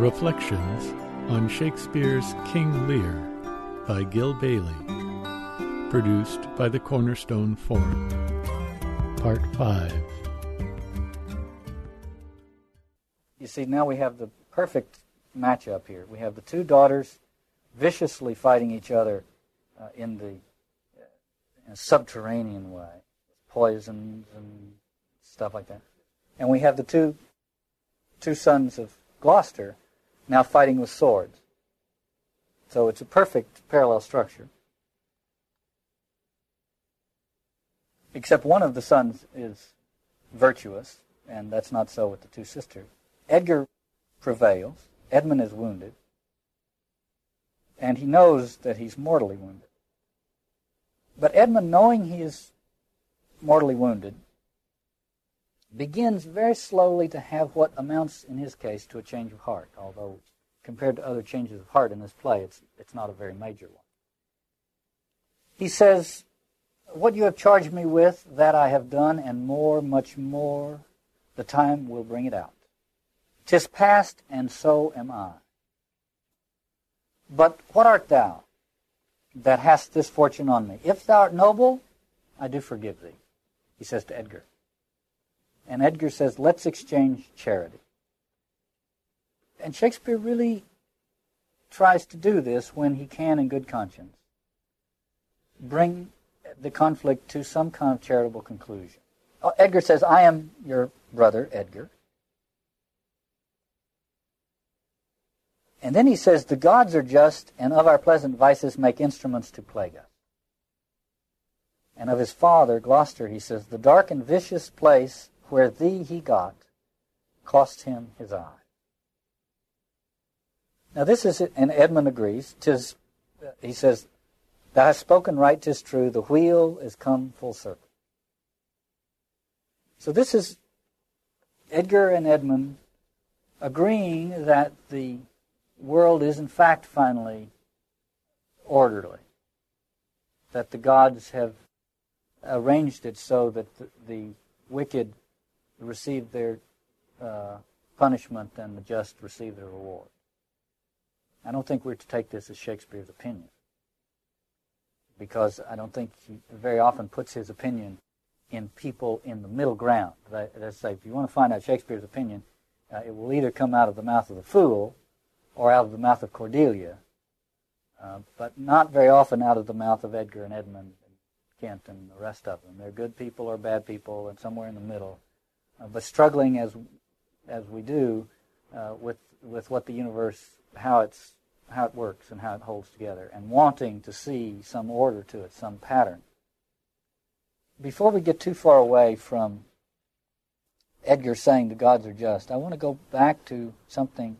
Reflections on Shakespeare's King Lear by Gil Bailie. Produced by the Cornerstone Forum. Part 5. You see, now we have the perfect matchup here. We have the two daughters viciously fighting each other uh, in the uh, in subterranean way, poisons and stuff like that. And we have the two two sons of Gloucester now fighting with swords. So it's a perfect parallel structure. Except one of the sons is virtuous, and that's not so with the two sisters. Edgar prevails. Edmund is wounded. And he knows that he's mortally wounded. But Edmund, knowing he is mortally wounded, begins very slowly to have what amounts, in his case, to a change of heart, although compared to other changes of heart in this play, it's, it's not a very major one. He says, What you have charged me with, that I have done, and more, much more, the time will bring it out. Tis past, and so am I. But what art thou that hast this fortune on me? If thou art noble, I do forgive thee, he says to Edgar. And Edgar says, let's exchange charity. And Shakespeare really tries to do this when he can in good conscience. Bring the conflict to some kind of charitable conclusion. Oh, Edgar says, I am your brother, Edgar. And then he says, The gods are just, and of our pleasant vices make instruments to plague us. And of his father, Gloucester, he says, The dark and vicious place where thee he got cost him his eye. Now this is, and Edmund agrees, tis, uh, he says, thou hast spoken right, tis true, the wheel is come full circle. So this is Edgar and Edmund agreeing that the world is in fact finally orderly, that the gods have arranged it so that the, the wicked receive their uh, punishment and the just receive their reward. I don't think we're to take this as Shakespeare's opinion because I don't think he very often puts his opinion in people in the middle ground. Say, if you want to find out Shakespeare's opinion, uh, it will either come out of the mouth of the fool or out of the mouth of Cordelia, uh, but not very often out of the mouth of Edgar and Edmund and Kent and the rest of them. They're good people or bad people, and somewhere in the middle. Uh, but struggling as as we do uh, with with what the universe, how it's how it works and how it holds together, and wanting to see some order to it, some pattern. Before we get too far away from Edgar saying the gods are just, I want to go back to something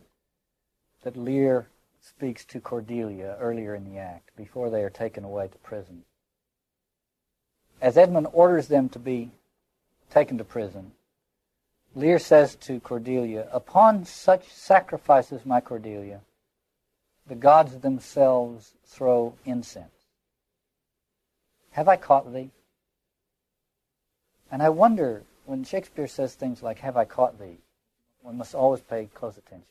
that Lear speaks to Cordelia earlier in the act, before they are taken away to prison. As Edmund orders them to be taken to prison, Lear says to Cordelia, Upon such sacrifices, my Cordelia, the gods themselves throw incense. Have I caught thee? And I wonder, when Shakespeare says things like, Have I caught thee? one must always pay close attention,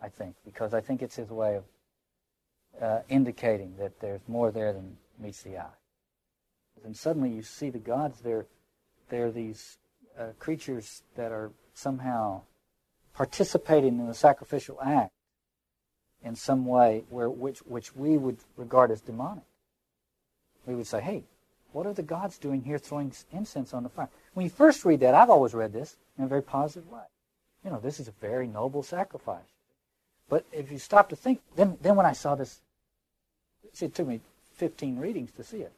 I think, because I think it's his way of uh, indicating that there's more there than meets the eye. And suddenly you see the gods, they're, they're these uh, creatures that are somehow participating in the sacrificial act in some way where which which we would regard as demonic. We would say, "Hey, what are the gods doing here throwing incense on the fire?" When you first read that, I've always read this in a very positive way. You know, this is a very noble sacrifice. But if you stop to think, then then when I saw this, see, it took me 15 readings to see it.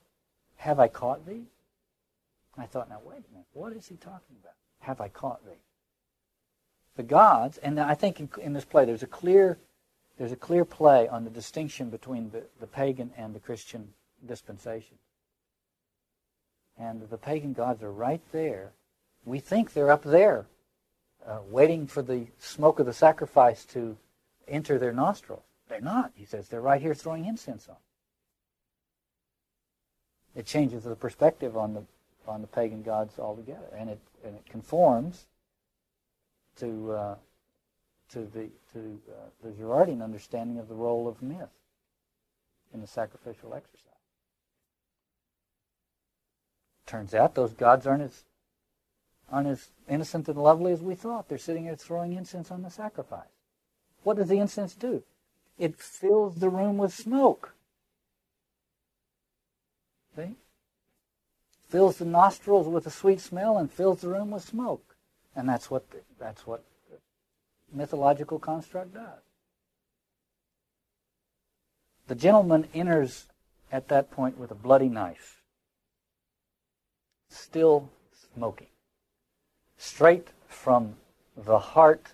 Have I caught thee? I thought, now wait a minute, what is he talking about? Have I caught thee? The gods, and I think in, in this play there's a clear there's a clear play on the distinction between the, the pagan and the Christian dispensation. And the pagan gods are right there. We think they're up there, uh, waiting for the smoke of the sacrifice to enter their nostrils. They're not. He says they're right here throwing incense on. It changes the perspective on the on the pagan gods altogether, and it and it conforms to uh, to the to uh, the Girardian understanding of the role of myth in the sacrificial exercise. Turns out those gods aren't as aren't as innocent and lovely as we thought. They're sitting there throwing incense on the sacrifice. What does the incense do? It fills the room with smoke. See? Fills the nostrils with a sweet smell and fills the room with smoke. And that's what the, that's what mythological construct does. The gentleman enters at that point with a bloody knife, still smoking, straight from the heart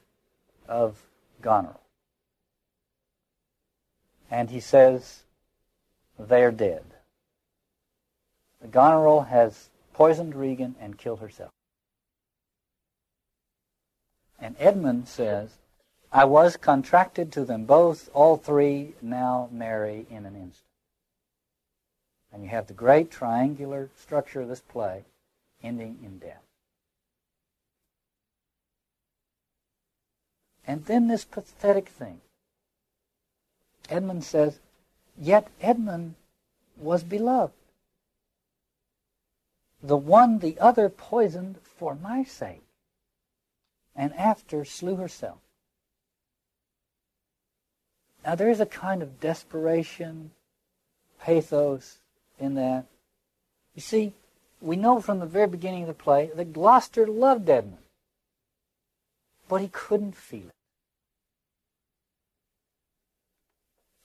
of Goneril. And he says, They're dead. The goneril has poisoned Regan and killed herself. And Edmund says, I was contracted to them both, all three now marry in an instant. And you have the great triangular structure of this play ending in death. And then this pathetic thing. Edmund says, Yet Edmund was beloved. The one the other poisoned for my sake and after slew herself. Now, there is a kind of desperation, pathos in that. You see, we know from the very beginning of the play that Gloucester loved Edmund, but he couldn't feel it.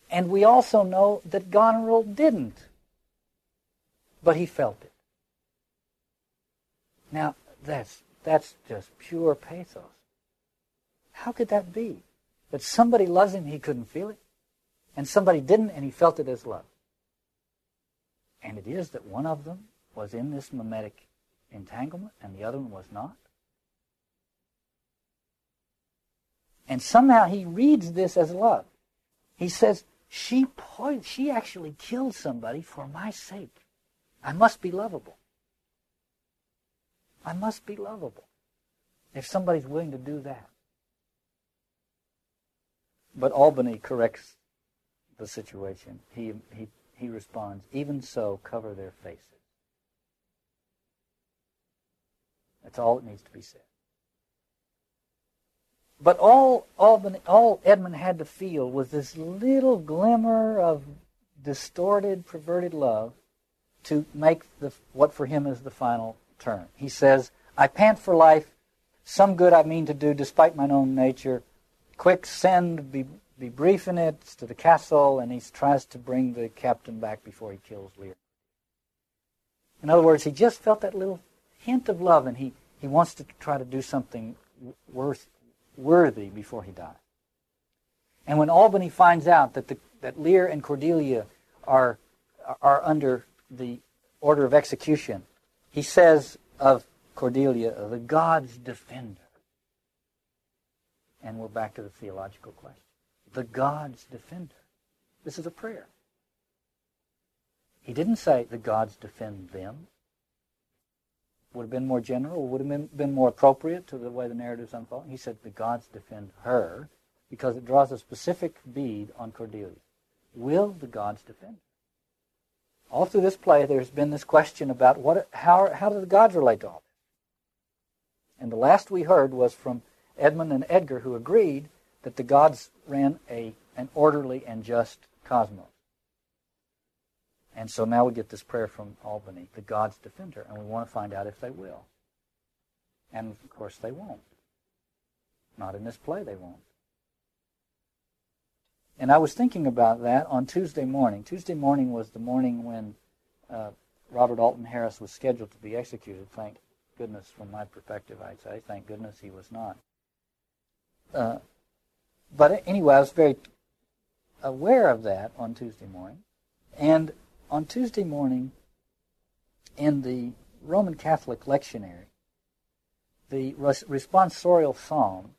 And we also know that Goneril didn't, but he felt it. Now, that's that's just pure pathos. How could that be? That somebody loves him, he couldn't feel it, and somebody didn't, and he felt it as love. And it is that one of them was in this mimetic entanglement, and the other one was not. And somehow he reads this as love. He says, she, po- she actually killed somebody for my sake. I must be lovable. I must be lovable if somebody's willing to do that. But Albany corrects the situation. He, he, he responds, even so, cover their faces. That's all that needs to be said. But all Albany, all Edmund had to feel was this little glimmer of distorted, perverted love to make the, what for him is the final He says, I pant for life, some good I mean to do despite mine own nature. Quick, send, be, be brief in it, to the castle, and he tries to bring the captain back before he kills Lear. In other words, he just felt that little hint of love, and he, he wants to try to do something worth, worthy before he dies. And when Albany finds out that, the, that Lear and Cordelia are, are under the order of execution, he says of Cordelia, the God's defender. And we're back to the theological question. The God's defender. This is a prayer. He didn't say the gods defend them. Would have been more general, would have been, more appropriate to the way the narrative's unfolding. He said the gods defend her because it draws a specific bead on Cordelia. Will the gods defend her? All through this play, there's been this question about what, how, how do the gods relate to all this? And the last we heard was from Edmund and Edgar, who agreed that the gods ran a, an orderly and just cosmos. And so now we get this prayer from Albany, the gods defend her, and we want to find out if they will. And of course they won't. Not in this play, they won't. And I was thinking about that on Tuesday morning. Tuesday morning was the morning when uh, Robert Alton Harris was scheduled to be executed. Thank goodness, from my perspective, I'd say. Thank goodness he was not. Uh, but anyway, I was very aware of that on Tuesday morning. And on Tuesday morning, in the Roman Catholic lectionary, the responsorial psalm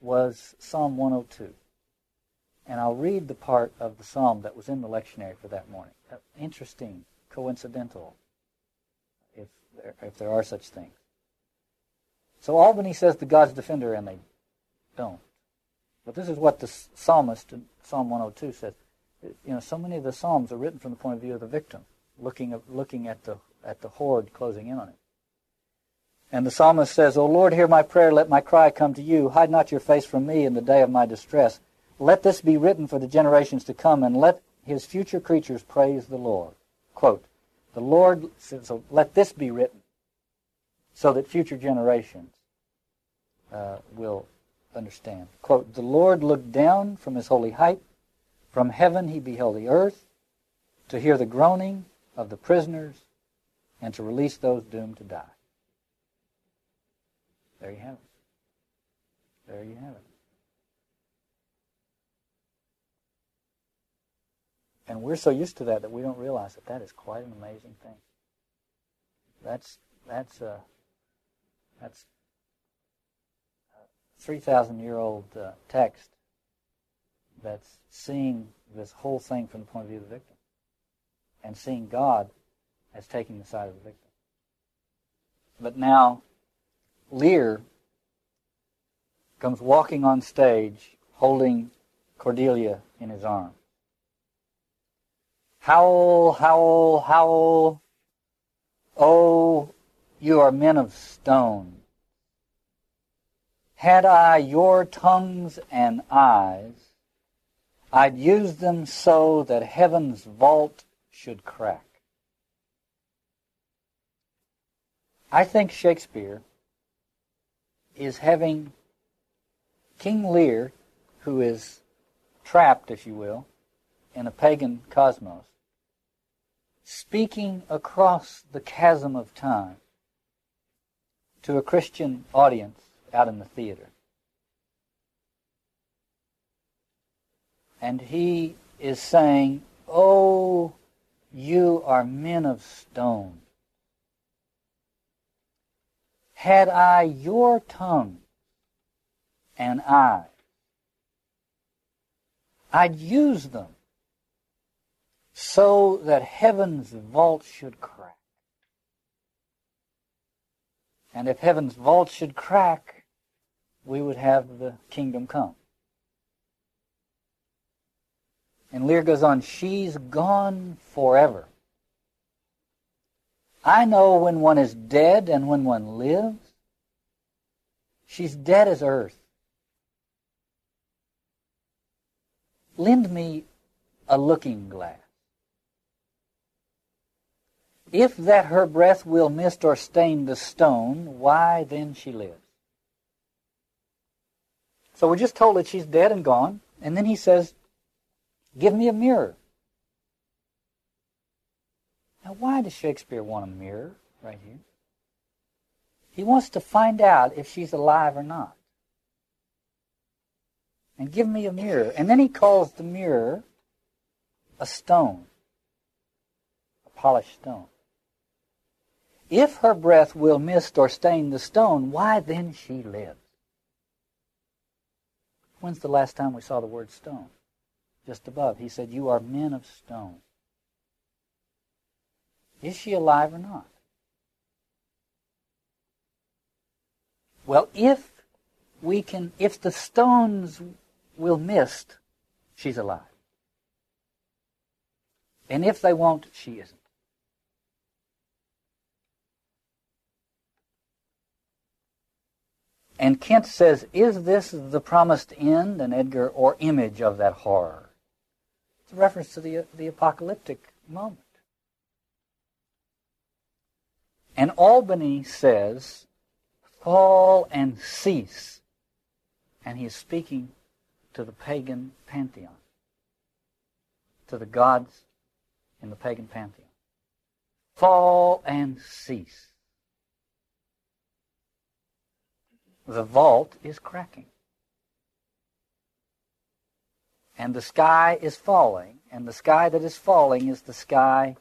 was Psalm 102. And I'll read the part of the psalm that was in the lectionary for that morning. Uh, interesting, coincidental, if there, if there are such things. So Albany says the God's defender, and they don't. But this is what the psalmist in Psalm 102 says. You know, so many of the psalms are written from the point of view of the victim, looking at, looking at the at the horde closing in on it. And the psalmist says, O Lord, hear my prayer, let my cry come to you. Hide not your face from me in the day of my distress. Let this be written for the generations to come, and let his future creatures praise the Lord. Quote, the Lord, so let this be written so that future generations uh, will understand. Quote, the Lord looked down from his holy height. From heaven he beheld the earth to hear the groaning of the prisoners and to release those doomed to die. There you have it. There you have it. And we're so used to that that we don't realize that that is quite an amazing thing. That's that's uh, that's three thousand year old uh, text that's seeing this whole thing from the point of view of the victim and seeing God as taking the side of the victim. But now Lear comes walking on stage holding Cordelia in his arms. Howl, howl, howl. Oh, you are men of stone. Had I your tongues and eyes, I'd use them so that heaven's vault should crack. I think Shakespeare is having King Lear, who is trapped, if you will, in a pagan cosmos, speaking across the chasm of time to a Christian audience out in the theater. And he is saying, Oh, you are men of stone. Had I your tongue and eyes, I'd use them so that heaven's vault should crack. And if heaven's vault should crack, we would have the kingdom come. And Lear goes on, she's gone forever. I know when one is dead and when one lives. She's dead as earth. Lend me a looking glass. If that her breath will mist or stain the stone, why then she lives. So we're just told that she's dead and gone, and then he says, Give me a mirror. Now, why does Shakespeare want a mirror right here? He wants to find out if she's alive or not. And give me a mirror. And then he calls the mirror a stone, a polished stone. If her breath will mist or stain the stone, why then she lives? When's the last time we saw the word stone? Just above. He said, You are men of stone. Is she alive or not? Well, if we can, if the stones will mist, she's alive. And if they won't, she isn't. And Kent says, Is this the promised end, and Edgar, or image of that horror? It's a reference to the, the apocalyptic moment. And Albany says, Fall and cease. And he is speaking to the pagan pantheon, to the gods in the pagan pantheon. Fall and cease. The vault is cracking. And the sky is falling, and the sky that is falling is the sky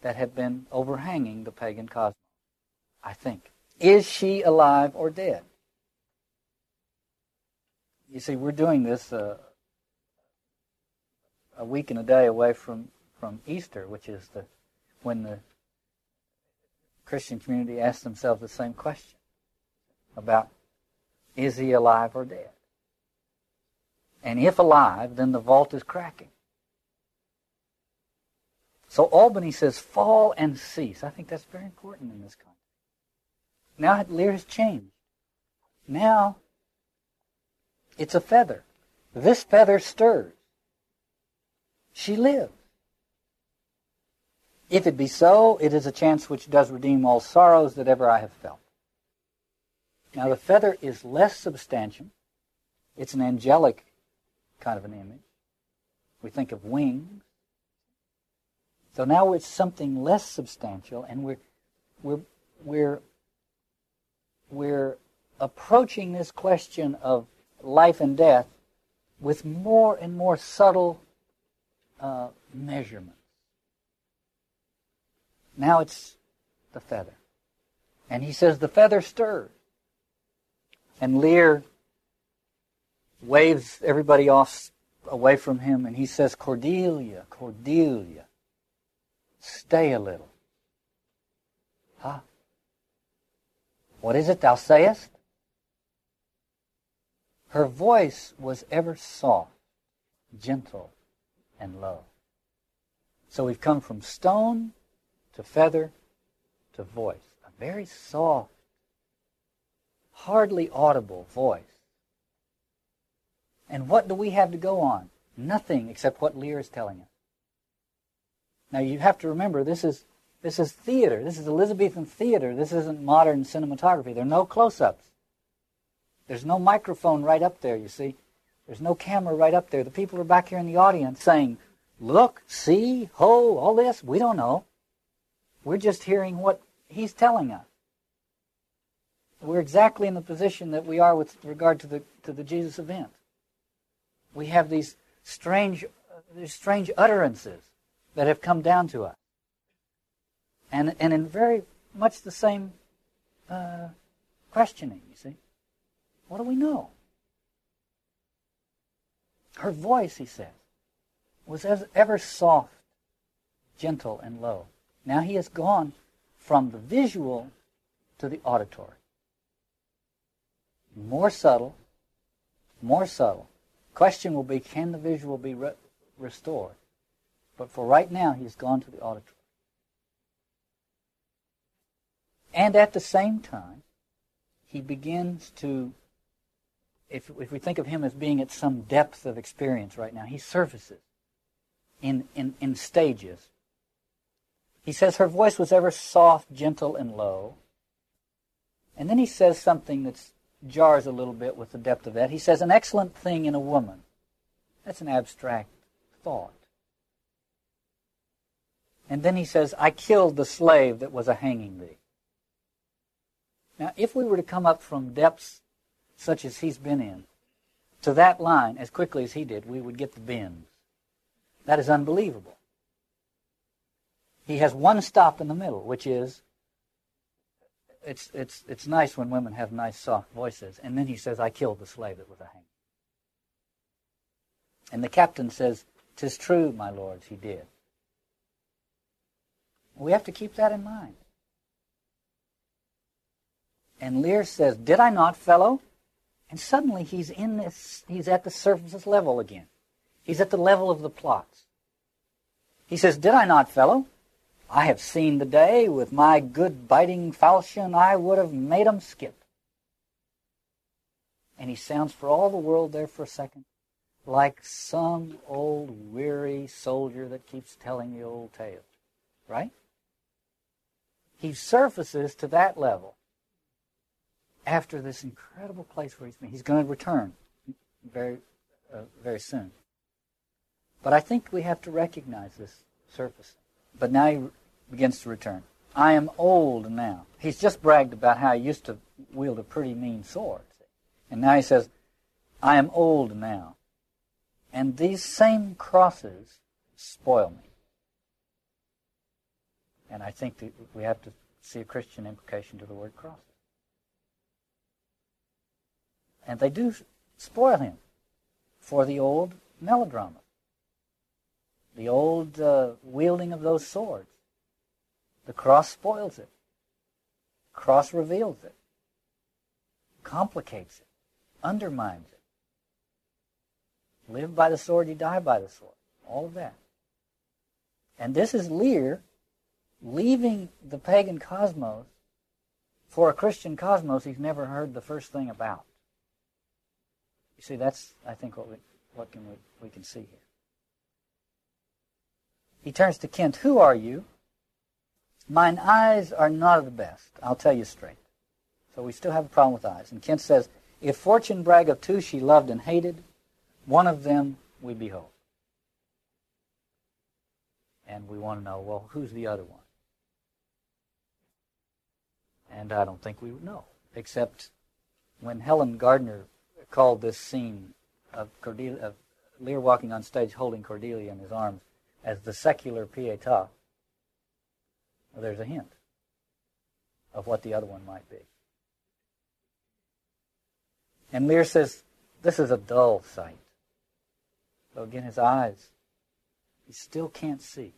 that had been overhanging the pagan cosmos. I think. Is she alive or dead? You see, we're doing this uh, a week and a day away from, from Easter, which is the when the Christian community asks themselves the same question about is he alive or dead? And if alive, then the vault is cracking. So Albany says, fall and cease. I think that's very important in this context. Now Lear has changed. Now it's a feather. This feather stirs. She lives. If it be so, it is a chance which does redeem all sorrows that ever I have felt. Now the feather is less substantial. It's an angelic kind of an image. We think of wings. So now it's something less substantial, and we're we're we're we're approaching this question of life and death with more and more subtle uh, measurements. Now it's the feather. And he says the feather stirs. And Lear waves everybody off away from him and he says, Cordelia, Cordelia, stay a little. Huh? What is it thou sayest? Her voice was ever soft, gentle, and low. So we've come from stone to feather to voice. A very soft, hardly audible voice. And what do we have to go on? Nothing except what Lear is telling us. Now you have to remember this is this is theater. This is Elizabethan theater. This isn't modern cinematography. There are no close-ups. There's no microphone right up there, you see. There's no camera right up there. The people are back here in the audience saying, look, see, ho, all this. We don't know. We're just hearing what he's telling us. We're exactly in the position that we are with regard to the, to the Jesus event. We have these strange, these strange utterances that have come down to us. And, and in very much the same uh, questioning, you see. What do we know? Her voice, he says, was as ever soft, gentle, and low. Now he has gone from the visual to the auditory. More subtle, more subtle. Question will be, can the visual be re- restored? But for right now, he's gone to the auditory. And at the same time, he begins to if, if we think of him as being at some depth of experience right now, he surfaces in, in, in stages. He says her voice was ever soft, gentle, and low. And then he says something that jars a little bit with the depth of that. He says, an excellent thing in a woman. That's an abstract thought. And then he says, I killed the slave that was a hanging thee. Now, if we were to come up from depths such as he's been in, to that line as quickly as he did, we would get the bends. That is unbelievable. He has one stop in the middle, which is it's it's it's nice when women have nice soft voices. And then he says, I killed the slave that was a hanging. And the captain says, Tis true, my lords, he did. We have to keep that in mind. And Lear says, Did I not, fellow? And suddenly he's in this, he's at the surface level again. He's at the level of the plots. He says, Did I not, fellow? I have seen the day with my good biting falchion, I would have made 'em skip. And he sounds for all the world there for a second like some old weary soldier that keeps telling the old tale. Right? He surfaces to that level after this incredible place where he's been. He's going to return very, uh, very soon. But I think we have to recognize this surface. But now he begins to return. I am old now. He's just bragged about how he used to wield a pretty mean sword. And now he says, I am old now. And these same crosses spoil me. And I think that we have to see a Christian implication to the word cross. And they do spoil him for the old melodrama, the old uh, wielding of those swords. The cross spoils it. The Cross reveals it, complicates it, undermines it. live by the sword, you die by the sword. All of that. And this is Lear leaving the pagan cosmos for a Christian cosmos he's never heard the first thing about. You see, that's I think what we what can we, we can see here. He turns to Kent, Who are you? Mine eyes are not of the best, I'll tell you straight. So we still have a problem with eyes. And Kent says, If fortune brag of two she loved and hated, one of them we behold. And we want to know, well, who's the other one? And I don't think we would know, except when Helen Gardner called this scene of, Cordelia, of Lear walking on stage holding Cordelia in his arms as the secular pietà, there's a hint of what the other one might be. And Lear says, this is a dull sight. So again, his eyes, he still can't see.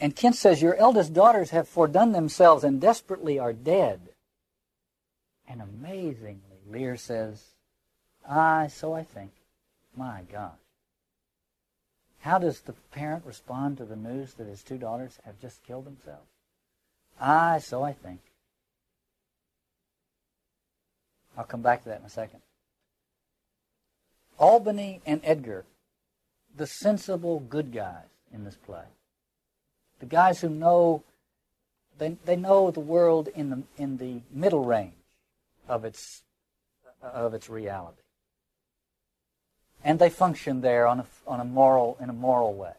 And Kent says, Your eldest daughters have fordone themselves and desperately are dead. And amazingly, Lear says, Aye, so I think. My God. How does the parent respond to the news that his two daughters have just killed themselves? Aye, so I think. I'll come back to that in a second. Albany and Edgar, the sensible good guys in this play. The guys who know they, they know the world in the in the middle range of its of its reality. And they function there on a, on a moral in a moral way.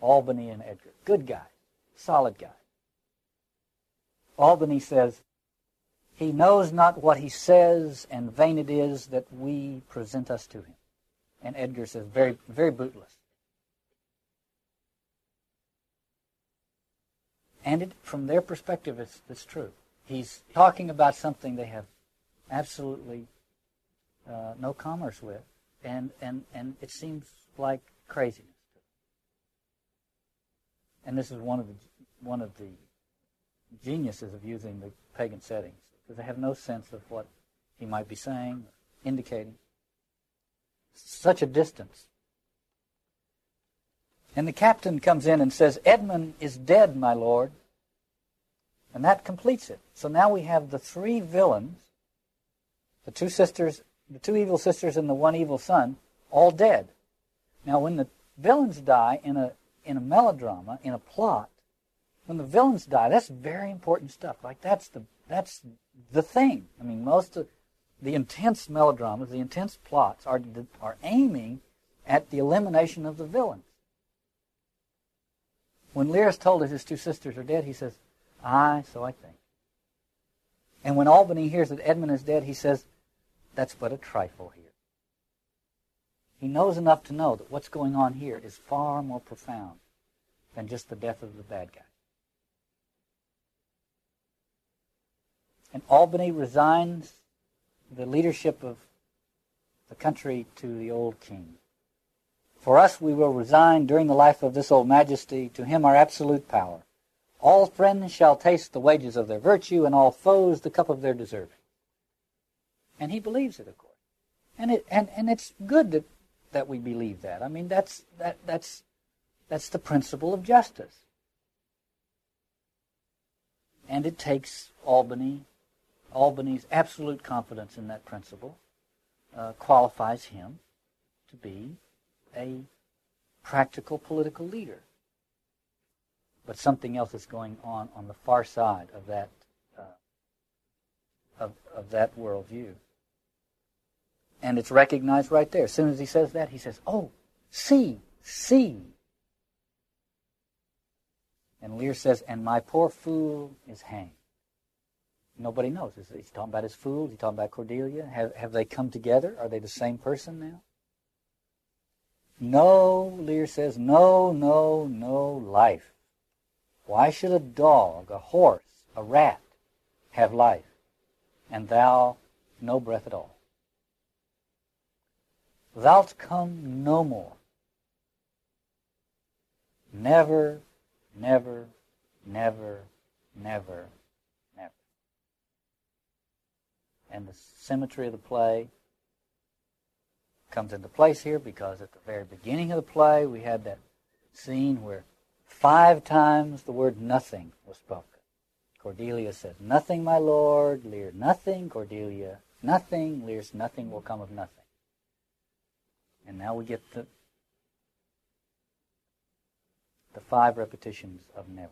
Albany and Edgar, good guys, solid guys. Albany says, he knows not what he says, and vain it is that we present us to him. And Edgar says, very, very bootless. And it, from their perspective, it's, it's true. He's talking about something they have absolutely uh, no commerce with, and, and, and it seems like craziness. And this is one of the, one of the geniuses of using the pagan settings because they have no sense of what he might be saying, indicating. Such a distance. And the captain comes in and says, Edmund is dead, my lord. And that completes it. So now we have the three villains, the two sisters, the two evil sisters and the one evil son, all dead. Now when the villains die in a in a melodrama, in a plot, when the villains die, that's very important stuff. Like that's the that's the thing. I mean, most of the intense melodramas, the intense plots are are aiming at the elimination of the villains. When Lear is told us his two sisters are dead, he says, "Aye, so I think." And when Albany hears that Edmund is dead, he says, "That's but a trifle here." He knows enough to know that what's going on here is far more profound than just the death of the bad guy. And Albany resigns the leadership of the country to the old king. For us, we will resign during the life of this old majesty to him our absolute power. All friends shall taste the wages of their virtue, and all foes the cup of their deserving. And he believes it, of course. And it and, and it's good that, that we believe that. I mean that's that that's that's the principle of justice. And it takes Albany Albany's absolute confidence in that principle uh, qualifies him to be a practical political leader. But something else is going on on the far side of that uh, of, of that worldview. And it's recognized right there. As soon as he says that, he says, "Oh, see, see." And Lear says, "And my poor fool is hanged." Nobody knows. Is he talking about his fool? Is he talking about Cordelia? Have, have they come together? Are they the same person now? No, Lear says, no, no, no life. Why should a dog, a horse, a rat have life, and thou no breath at all? Thou'lt come no more. Never, never, never, never, never. And the symmetry of the play comes into place here because at the very beginning of the play we had that scene where five times the word nothing was spoken. Cordelia said, Nothing, my lord, Lear, nothing, Cordelia, nothing, Lear's nothing will come of nothing. And now we get the, the five repetitions of never.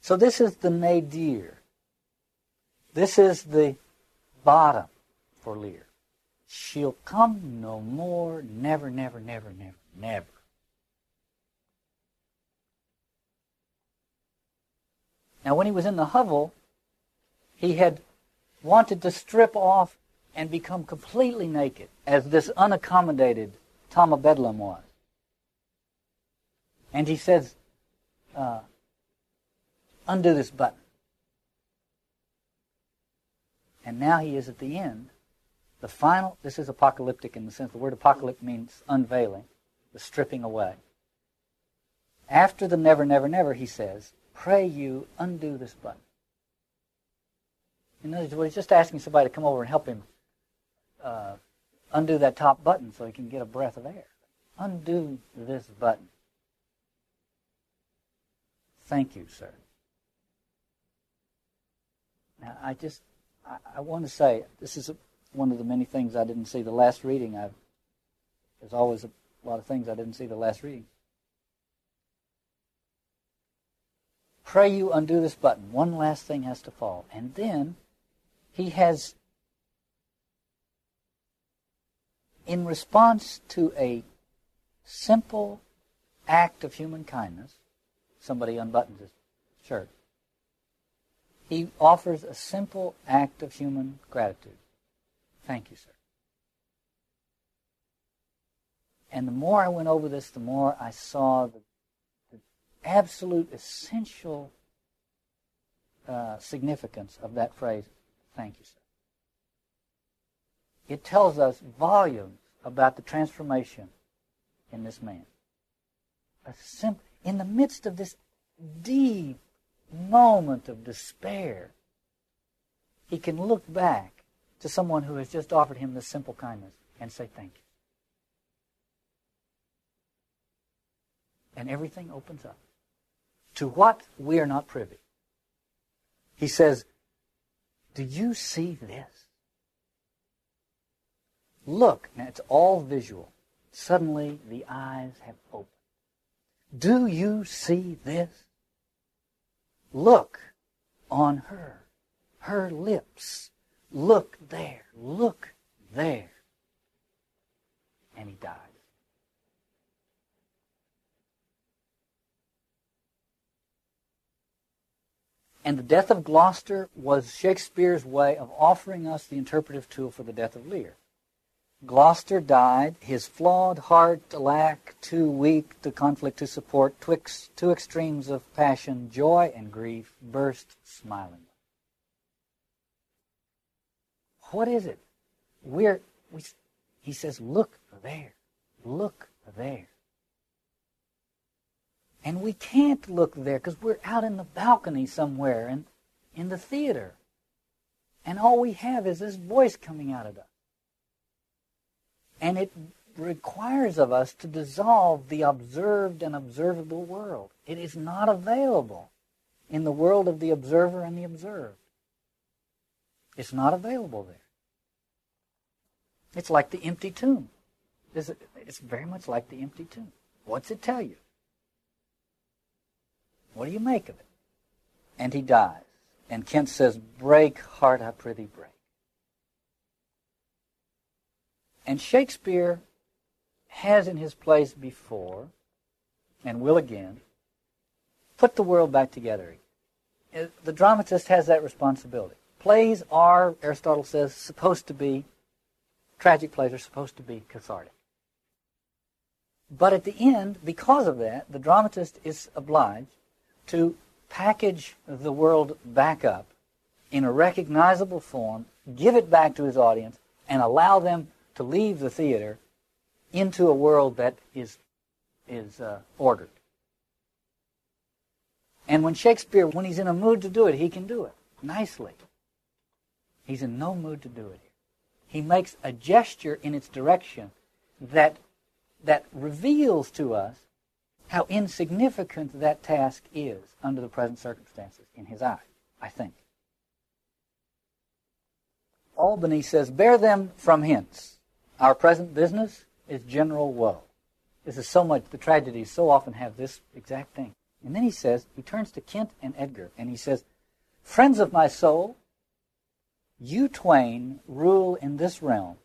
So this is the nadir. This is the bottom for Lear. She'll come no more, never, never, never, never, never. Now, when he was in the hovel, he had wanted to strip off and become completely naked, as this unaccommodated Tom of Bedlam was. And he says, uh, undo this button. And now he is at the end. The final, this is apocalyptic in the sense the word apocalyptic means unveiling, the stripping away. After the never, never, never, he says, pray you undo this button. In other words, he's just asking somebody to come over and help him uh, undo that top button so he can get a breath of air. Undo this button. Thank you, sir. Now, I just, I, I want to say, this is a, one of the many things I didn't see the last reading. I've, there's always a lot of things I didn't see the last reading. Pray you undo this button. One last thing has to fall. And then he has in response to a simple act of human kindness, somebody unbuttons his shirt. He offers a simple act of human gratitude. Thank you, sir. And the more I went over this, the more I saw the, the absolute essential uh, significance of that phrase, thank you, sir it tells us volumes about the transformation in this man. In the midst of this deep moment of despair, he can look back to someone who has just offered him this simple kindness and say thank you. And everything opens up. To what we are not privy. He says, Do you see this? Look, now it's all visual. Suddenly the eyes have opened. Do you see this? Look on her, her lips. Look there, look there. And he dies. And the death of Gloucester was Shakespeare's way of offering us the interpretive tool for the death of Lear. Gloucester died, his flawed heart, alack, too weak to conflict to support, twixt two extremes of passion, joy and grief, burst smiling. What is it? We're, we, he says, look there, look there. And we can't look there because we're out in the balcony somewhere and in the theater. And all we have is this voice coming out of us. And it requires of us to dissolve the observed and observable world. It is not available in the world of the observer and the observed. It's not available there. It's like the empty tomb. It's very much like the empty tomb. What's it tell you? What do you make of it? And he dies. And Kent says, Break, heart, I prithee, break. And Shakespeare has in his plays before, and will again, put the world back together. Uh, the dramatist has that responsibility. Plays are, Aristotle says, supposed to be, tragic plays are supposed to be cathartic. But at the end, because of that, the dramatist is obliged to package the world back up in a recognizable form, give it back to his audience, and allow them to leave the theater into a world that is, is uh, ordered. And when Shakespeare, when he's in a mood to do it, he can do it nicely. He's in no mood to do it. He makes a gesture in its direction that, that reveals to us how insignificant that task is under the present circumstances in his eye, I think. Albany says, Bear them from hence. Our present business is general woe. This is so much, the tragedies so often have this exact thing. And then he says, he turns to Kent and Edgar, and he says, Friends of my soul, you twain rule in this realm,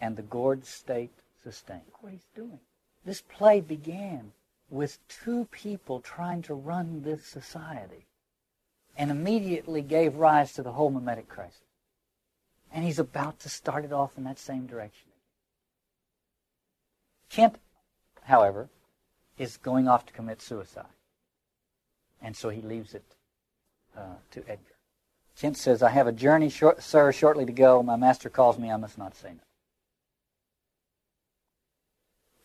and the gourd state sustain. Look what he's doing. This play began with two people trying to run this society and immediately gave rise to the whole mimetic crisis. And he's about to start it off in that same direction. Kent, however, is going off to commit suicide. And so he leaves it uh, to Edgar. Kent says, I have a journey, short, sir, shortly to go. My master calls me. I must not say no.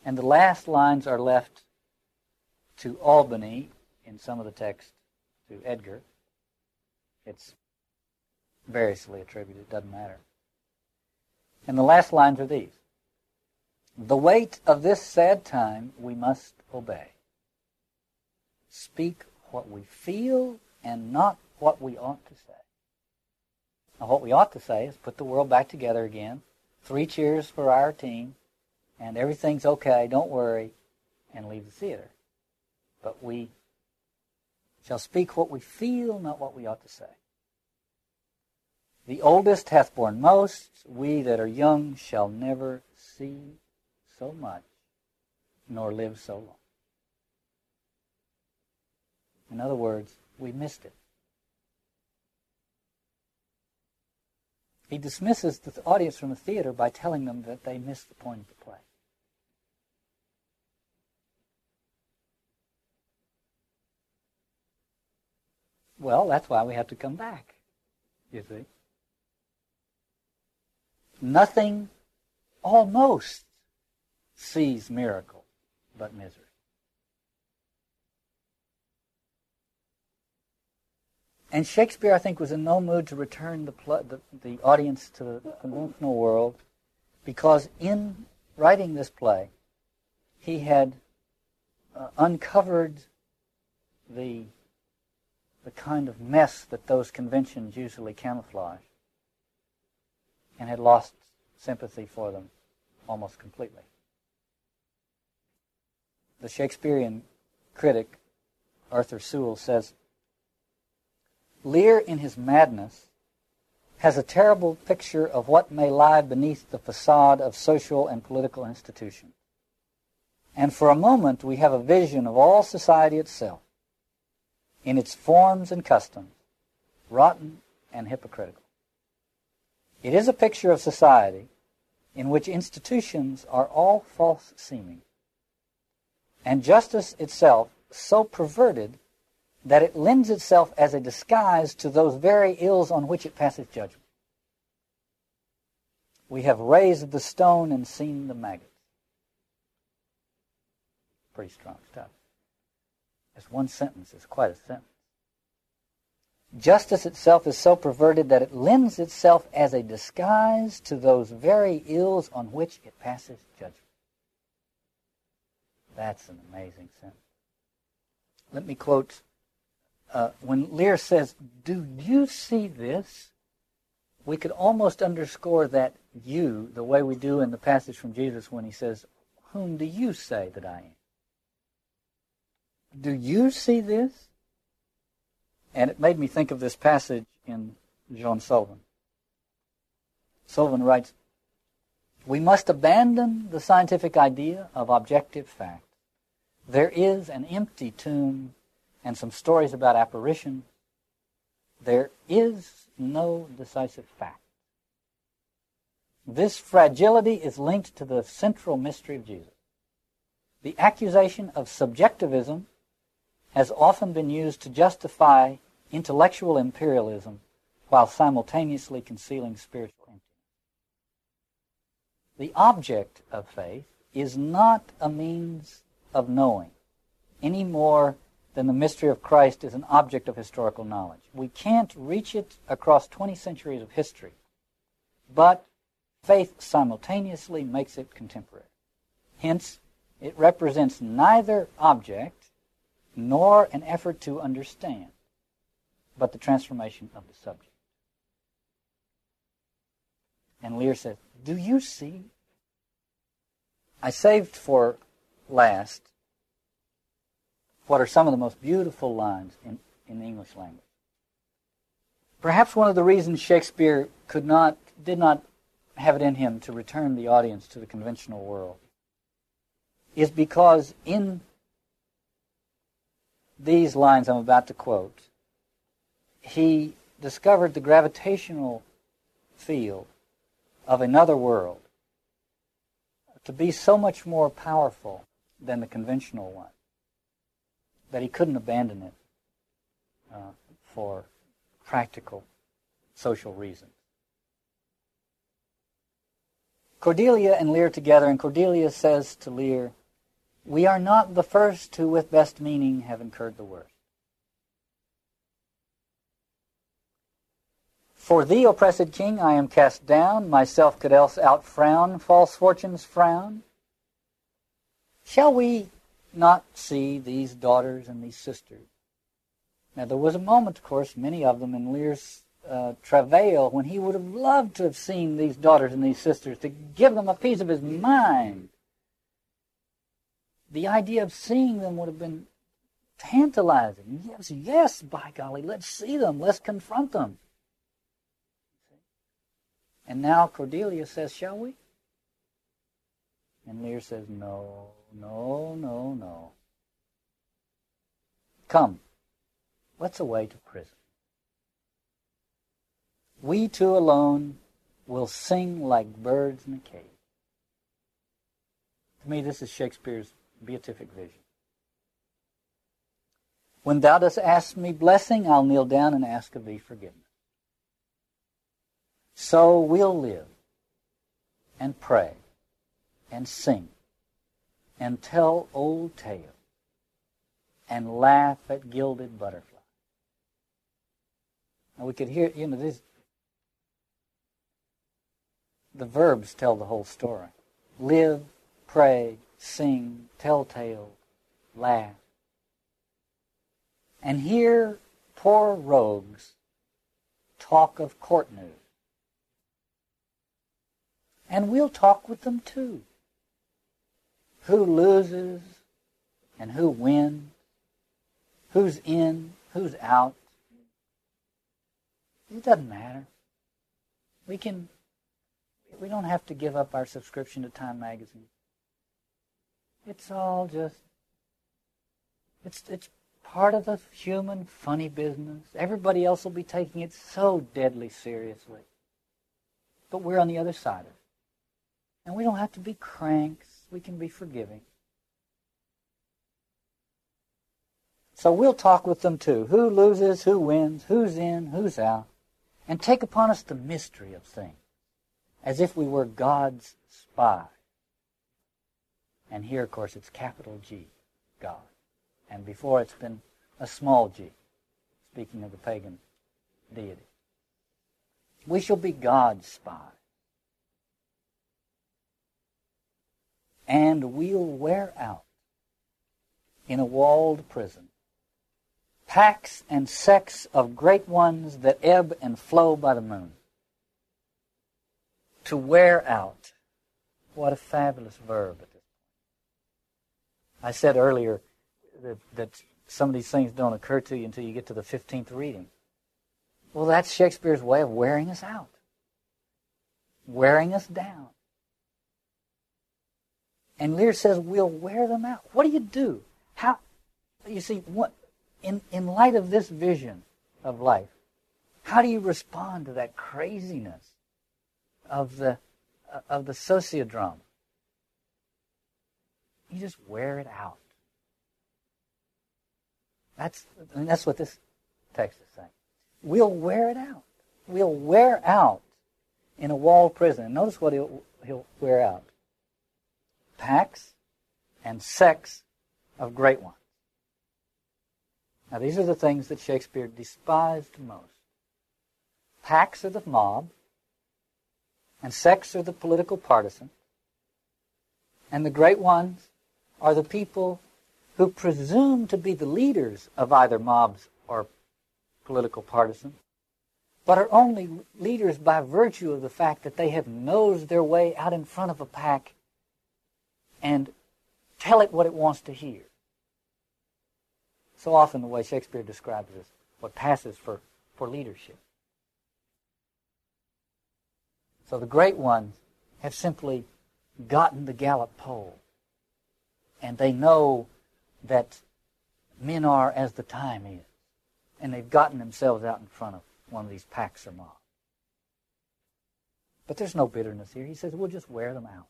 And the last lines are left to Albany in some of the text to Edgar. It's variously attributed, it doesn't matter. And the last lines are these The weight of this sad time we must obey. Speak what we feel and not what we ought to say. Now, what we ought to say is put the world back together again. Three cheers for our team, and everything's okay, don't worry, and leave the theater. But we shall speak what we feel, not what we ought to say. The oldest hath borne most, we that are young shall never see so much, nor live so long. In other words, we missed it. He dismisses the audience from the theater by telling them that they missed the point of the play. Well, that's why we have to come back, you see. Nothing almost sees miracle but misery. And Shakespeare, I think, was in no mood to return the, pl- the, the audience to the conventional world because in writing this play, he had uh, uncovered the, the kind of mess that those conventions usually camouflage and had lost sympathy for them almost completely. The Shakespearean critic, Arthur Sewell, says Lear, in his madness, has a terrible picture of what may lie beneath the facade of social and political institutions. And for a moment, we have a vision of all society itself, in its forms and customs, rotten and hypocritical. It is a picture of society in which institutions are all false seeming, and justice itself so perverted that it lends itself as a disguise to those very ills on which it passes judgment. We have raised the stone and seen the maggots. Pretty strong stuff. This one sentence is quite a sentence. Justice itself is so perverted that it lends itself as a disguise to those very ills on which it passes judgment. That's an amazing sentence. Let me quote uh, when Lear says, Do you see this? We could almost underscore that you the way we do in the passage from Jesus when he says, Whom do you say that I am? Do you see this? And it made me think of this passage in Jean Sulivan. Sulivan writes, We must abandon the scientific idea of objective fact. There is an empty tomb and some stories about apparition, there is no decisive fact. This fragility is linked to the central mystery of Jesus. The accusation of subjectivism has often been used to justify intellectual imperialism while simultaneously concealing spiritual emptiness. The object of faith is not a means of knowing any more than the mystery of Christ is an object of historical knowledge. We can't reach it across 20 centuries of history, but faith simultaneously makes it contemporary. Hence, it represents neither object nor an effort to understand, but the transformation of the subject. And Lear says, Do you see? I saved for last what are some of the most beautiful lines in, in the English language. Perhaps one of the reasons Shakespeare could not, did not have it in him to return the audience to the conventional world is because in these lines I'm about to quote, he discovered the gravitational field of another world to be so much more powerful than the conventional one that he couldn't abandon it uh, for practical social reasons. Cordelia and Lear together, and Cordelia says to Lear, We are not the first who, with best meaning, have incurred the worst. For thee, oppressed king, I am cast down, myself could else outfrown false fortune's frown. Shall we not see these daughters and these sisters? Now, there was a moment, of course, many of them in Lear's uh, travail when he would have loved to have seen these daughters and these sisters, to give them a piece of his mind. The idea of seeing them would have been tantalizing. Yes, yes, by golly, let's see them, let's confront them. And now Cordelia says, Shall we? And Lear says, No, no, no, no. Come, let's away to prison. We two alone will sing like birds in a cage. To me, this is Shakespeare's beatific vision. When thou dost ask me blessing, I'll kneel down and ask of thee forgiveness. So we'll live and pray and sing and tell old tales and laugh at gilded butterflies. Now we could hear, you know, this, the verbs tell the whole story. Live, pray, sing, tell tales, laugh. And here, poor rogues talk of court news. And we'll talk with them too. Who loses and who wins, who's in, who's out. It doesn't matter. We can we don't have to give up our subscription to Time magazine. It's all just it's it's part of the human funny business. Everybody else will be taking it so deadly seriously. But we're on the other side of it. And we don't have to be cranks. We can be forgiving. So we'll talk with them too. Who loses, who wins, who's in, who's out. And take upon us the mystery of things. As if we were God's spy. And here, of course, it's capital G, God. And before it's been a small g, speaking of the pagan deity. We shall be God's spy. And we'll wear out in a walled prison packs and sects of great ones that ebb and flow by the moon. To wear out. What a fabulous verb at this point. I said earlier that, that some of these things don't occur to you until you get to the 15th reading. Well, that's Shakespeare's way of wearing us out, wearing us down. And Lear says, we'll wear them out. What do you do? How, you see, what, in, in light of this vision of life, how do you respond to that craziness of the, of the sociodrama? You just wear it out. That's, that's what this text is saying. We'll wear it out. We'll wear out in a walled prison. Notice what he'll, he'll wear out packs and sects of great ones. Now, these are the things that Shakespeare despised most. Packs are the mob, and sects are the political partisan, and the great ones are the people who presume to be the leaders of either mobs or political partisans, but are only leaders by virtue of the fact that they have nosed their way out in front of a pack and tell it what it wants to hear. So often the way Shakespeare describes this, what passes for, for leadership. So the great ones have simply gotten the Gallup poll. And they know that men are as the time is. And they've gotten themselves out in front of one of these packs or mobs. But there's no bitterness here. He says, we'll just wear them out.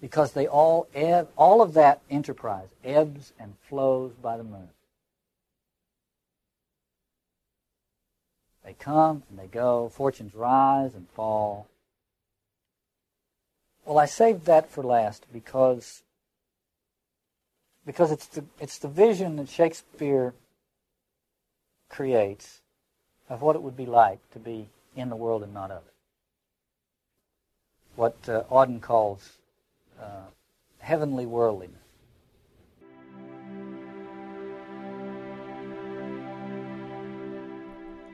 Because they all ebb, all of that enterprise ebbs and flows by the moon. They come and they go. Fortunes rise and fall. Well, I saved that for last because because it's the it's the vision that Shakespeare creates of what it would be like to be in the world and not of it. What uh, Auden calls Uh, heavenly worldliness.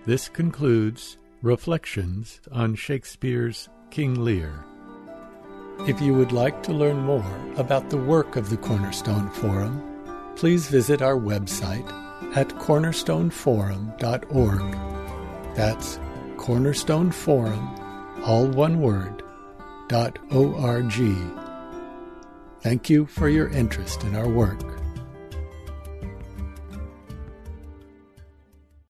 This concludes Reflections on Shakespeare's King Lear. If you would like to learn more about the work of the Cornerstone Forum, please visit our website at cornerstoneforum.org. That's Cornerstone Forum, all one word, dot O-R-G. Thank you for your interest in our work.